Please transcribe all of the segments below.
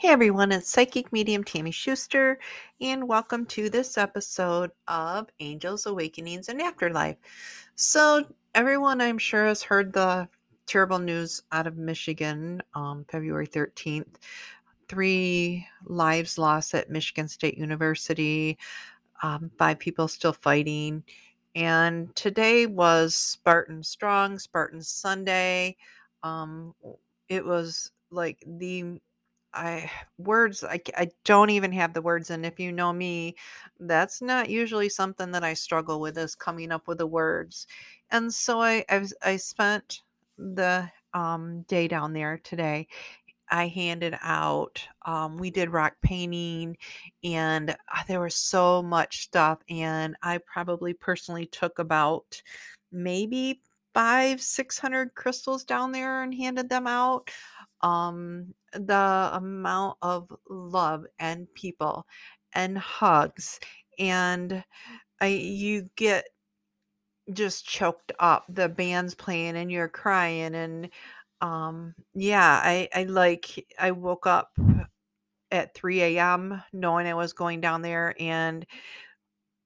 Hey everyone, it's Psychic Medium Tammy Schuster, and welcome to this episode of Angels, Awakenings, and Afterlife. So, everyone I'm sure has heard the terrible news out of Michigan, um, February 13th. Three lives lost at Michigan State University, um, five people still fighting. And today was Spartan Strong, Spartan Sunday. Um, it was like the I words I, I don't even have the words and if you know me that's not usually something that I struggle with is coming up with the words. And so I I, I spent the um day down there today. I handed out um we did rock painting and uh, there was so much stuff and I probably personally took about maybe five, six hundred crystals down there and handed them out um the amount of love and people and hugs and I you get just choked up the band's playing and you're crying and um yeah I I like I woke up at 3 a.m. knowing I was going down there and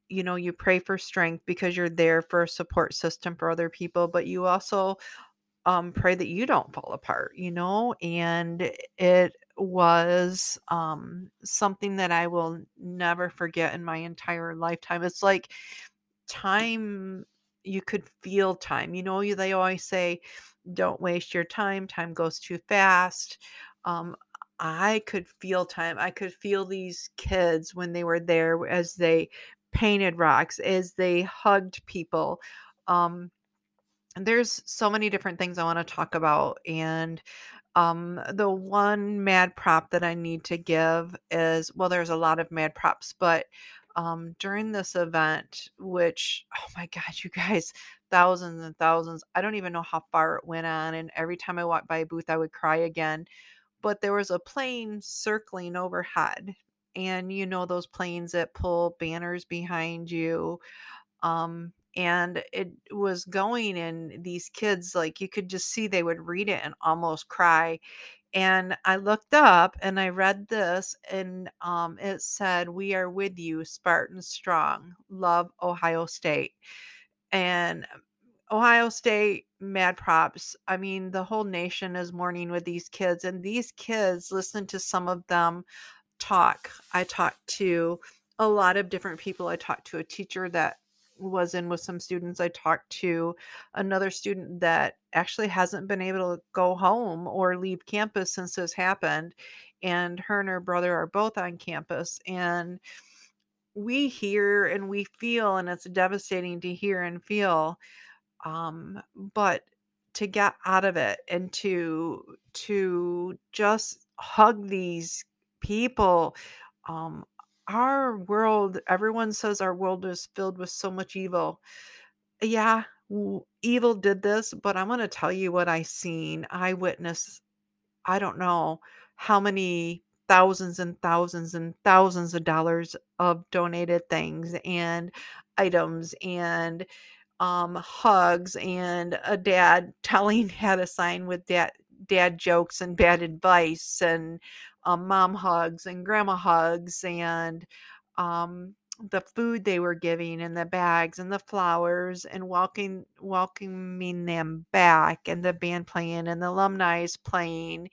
you know you pray for strength because you're there for a support system for other people but you also um pray that you don't fall apart you know and it was um something that I will never forget in my entire lifetime. It's like time you could feel time you know you they always say don't waste your time time goes too fast. Um I could feel time I could feel these kids when they were there as they painted rocks as they hugged people um there's so many different things I want to talk about. And um, the one mad prop that I need to give is well, there's a lot of mad props, but um, during this event, which, oh my God, you guys, thousands and thousands, I don't even know how far it went on. And every time I walked by a booth, I would cry again. But there was a plane circling overhead. And you know, those planes that pull banners behind you um and it was going and these kids like you could just see they would read it and almost cry and i looked up and i read this and um it said we are with you spartan strong love ohio state and ohio state mad props i mean the whole nation is mourning with these kids and these kids listen to some of them talk i talked to a lot of different people i talked to a teacher that was in with some students. I talked to another student that actually hasn't been able to go home or leave campus since this happened. And her and her brother are both on campus. And we hear and we feel, and it's devastating to hear and feel. Um, but to get out of it and to to just hug these people um our world everyone says our world is filled with so much evil. Yeah evil did this but i'm going to tell you what i seen. I witnessed i don't know how many thousands and thousands and thousands of dollars of donated things and items and um hugs and a dad telling how to sign with dad dad jokes and bad advice and um, mom hugs and grandma hugs and um the food they were giving and the bags and the flowers and welcoming welcoming them back and the band playing and the alumni is playing.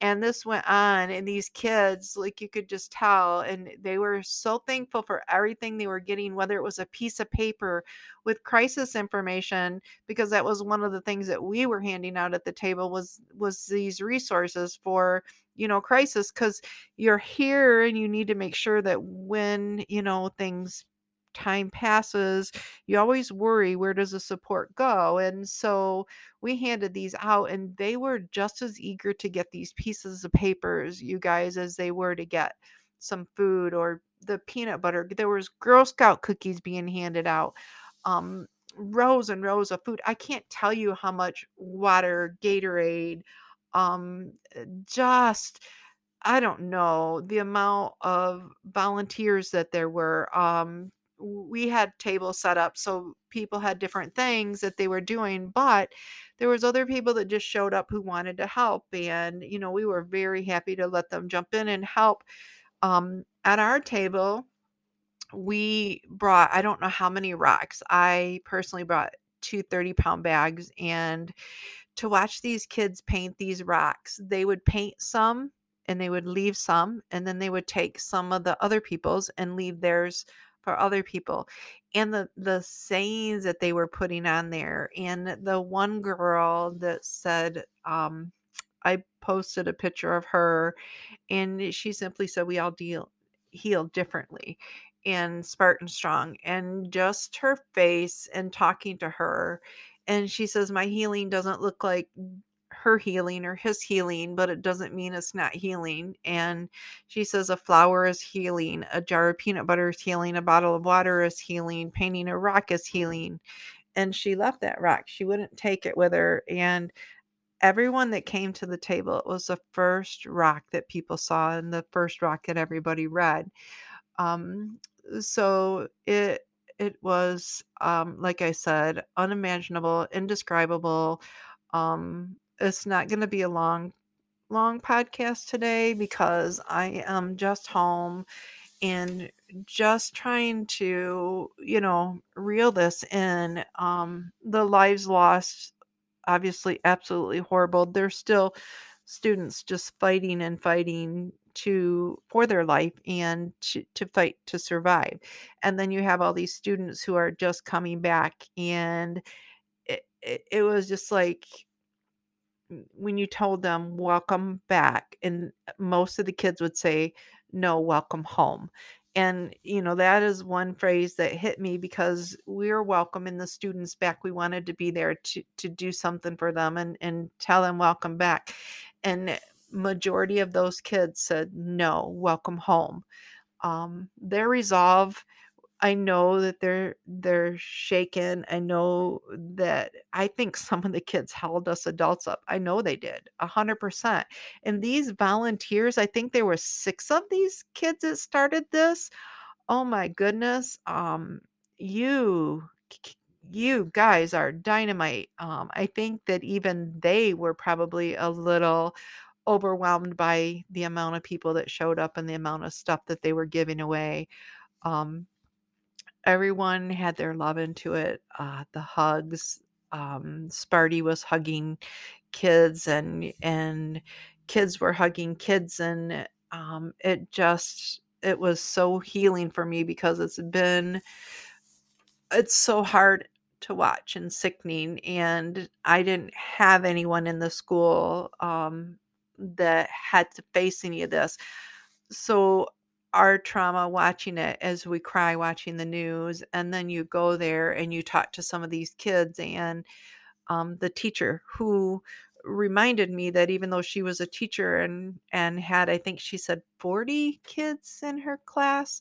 And this went on, and these kids, like you could just tell, and they were so thankful for everything they were getting, whether it was a piece of paper with crisis information, because that was one of the things that we were handing out at the table was was these resources for you know crisis because you're here and you need to make sure that when you know things time passes you always worry where does the support go? And so we handed these out and they were just as eager to get these pieces of papers you guys as they were to get some food or the peanut butter. There was girl scout cookies being handed out um rows and rows of food. I can't tell you how much water gatorade um just i don't know the amount of volunteers that there were um we had tables set up so people had different things that they were doing but there was other people that just showed up who wanted to help and you know we were very happy to let them jump in and help. Um, at our table we brought i don't know how many rocks i personally brought two 30 pound bags and to watch these kids paint these rocks they would paint some and they would leave some and then they would take some of the other people's and leave theirs for other people. And the the sayings that they were putting on there and the one girl that said um i posted a picture of her and she simply said we all deal heal differently and spartan strong and just her face and talking to her and she says my healing doesn't look like her healing or his healing, but it doesn't mean it's not healing. And she says a flower is healing, a jar of peanut butter is healing, a bottle of water is healing, painting a rock is healing. And she left that rock. She wouldn't take it with her. And everyone that came to the table, it was the first rock that people saw and the first rock that everybody read. Um, so it it was um, like I said, unimaginable, indescribable. Um, it's not going to be a long long podcast today because I am just home and just trying to, you know, reel this in. Um, the lives lost, obviously, absolutely horrible. There's still students just fighting and fighting to for their life and to, to fight to survive. And then you have all these students who are just coming back and it, it, it was just like when you told them welcome back and uh, most of the kids would say no welcome home. And you know that is one phrase that hit me because we're welcoming the students back. We wanted to be there to to do something for them and and tell them welcome back and majority of those kids said no welcome home um, their resolve I know that they're they're shaken. I know that I think some of the kids held us adults up. I know they did, 100%. And these volunteers, I think there were 6 of these kids that started this. Oh my goodness. Um you you guys are dynamite. Um I think that even they were probably a little overwhelmed by the amount of people that showed up and the amount of stuff that they were giving away. Um everyone had their love into it. Uh, the hugs. Um, Sparty was hugging kids, and and kids were hugging kids, and um, it just it was so healing for me because it's been it's so hard to watch and sickening and i didn't have anyone in the school um, that had to face any of this. So our trauma watching it as we cry watching the news and then you go there and you talk to some of these kids and um, the teacher who reminded me that even though she was a teacher and and had i think she said 40 kids in her class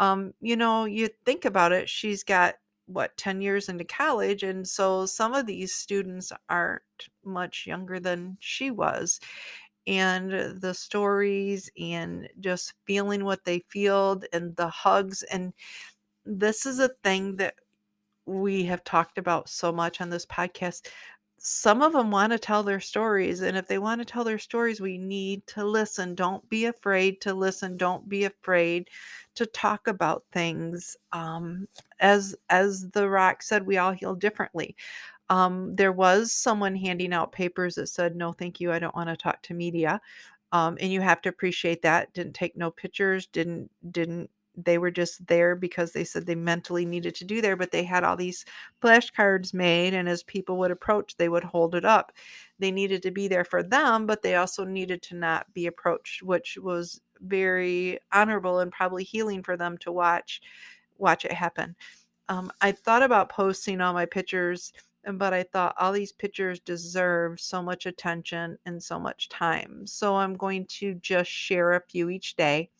um, you know you think about it she's got what 10 years into college and so some of these students aren't much younger than she was and the stories and just feeling what they feel and the hugs and this is a thing that we have talked about so much on this podcast some of them want to tell their stories and if they want to tell their stories we need to listen don't be afraid to listen don't be afraid to talk about things um, as as the rock said we all heal differently um, there was someone handing out papers that said, "No, thank you. I don't want to talk to media." Um, and you have to appreciate that. Didn't take no pictures. Didn't didn't. They were just there because they said they mentally needed to do there. But they had all these flashcards made, and as people would approach, they would hold it up. They needed to be there for them, but they also needed to not be approached, which was very honorable and probably healing for them to watch watch it happen. Um, I thought about posting all my pictures but I thought all these pictures deserve so much attention and so much time. So I'm going to just share a few each day.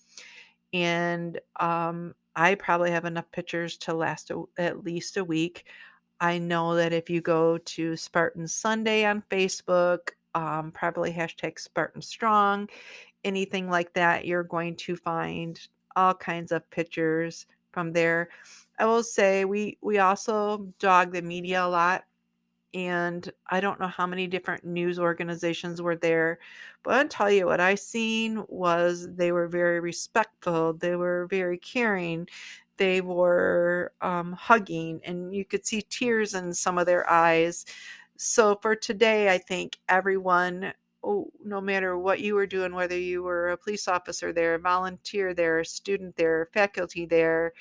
And um, I probably have enough pictures to last a, at least a week. I know that if you go to Spartan Sunday on Facebook, um, probably hashtag Spartan Strong, anything like that, you're going to find all kinds of pictures from there. I will say we we also dog the media a lot and I don't know how many different news organizations were there, but I'll tell you what I seen was they were very respectful, they were very caring, they were um, hugging, and you could see tears in some of their eyes. So for today, I think everyone, oh, no matter what you were doing, whether you were a police officer there, a volunteer there, a student there, faculty there,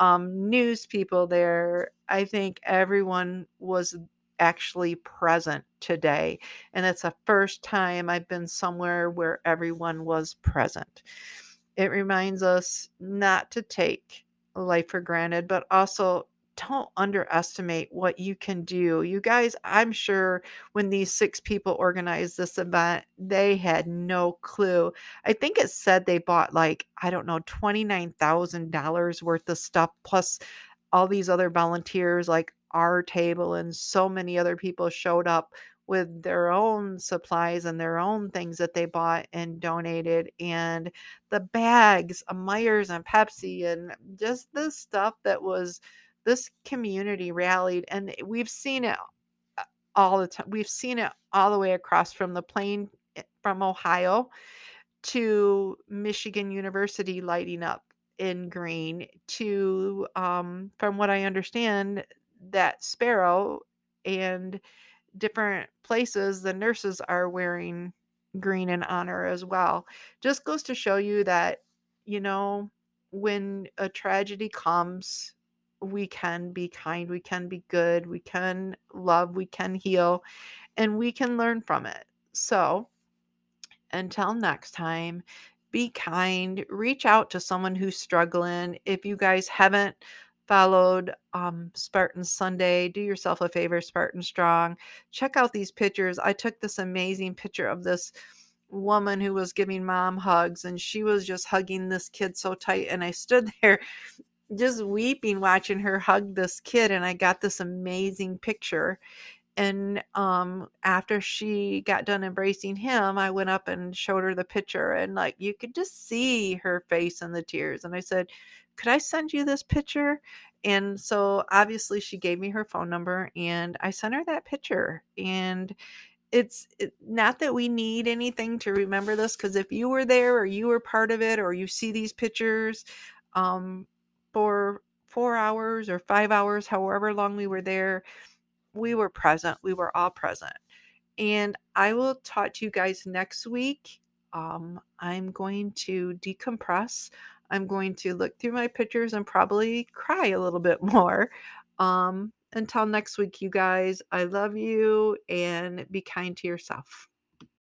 um, news people there. I think everyone was actually present today. And it's the first time I've been somewhere where everyone was present. It reminds us not to take life for granted, but also don't underestimate what you can do. You guys, I'm sure when these six people organized this event, they had no clue. I think it said they bought like, I don't know, $29,000 worth of stuff plus all these other volunteers like our table and so many other people showed up with their own supplies and their own things that they bought and donated and the bags of Meijers and Pepsi and just the stuff that was this community rallied and we've seen it uh, all the time. We've seen it all the way across from the plane eh, from Ohio to Michigan University lighting up in green to um, from what I understand that Sparrow and different places the nurses are wearing green in honor as well. Just goes to show you that you know when a tragedy comes we can be kind we can be good we can love we can heal and we can learn from it. So until next time be kind reach out to someone who's struggling. If you guys haven't followed um, Spartan Sunday, do yourself a favor, Spartan Strong. Check out these pictures. I took this amazing picture of this woman who was giving mom hugs, and she was just hugging this kid so tight. And I stood there just weeping watching her hug this kid, and I got this amazing picture and um after she got done embracing him i went up and showed her the picture and like you could just see her face and the tears and i said could i send you this picture? And so obviously she gave me her phone number and i sent her that picture and it's it, not that we need anything to remember this because if you were there or you were part of it or you see these pictures um for four hours or five hours however long we were there we were present. We were all present. And I will talk to you guys next week. Um, I'm going to decompress. I'm going to look through my pictures and probably cry a little bit more. Um, until next week, you guys, I love you and be kind to yourself.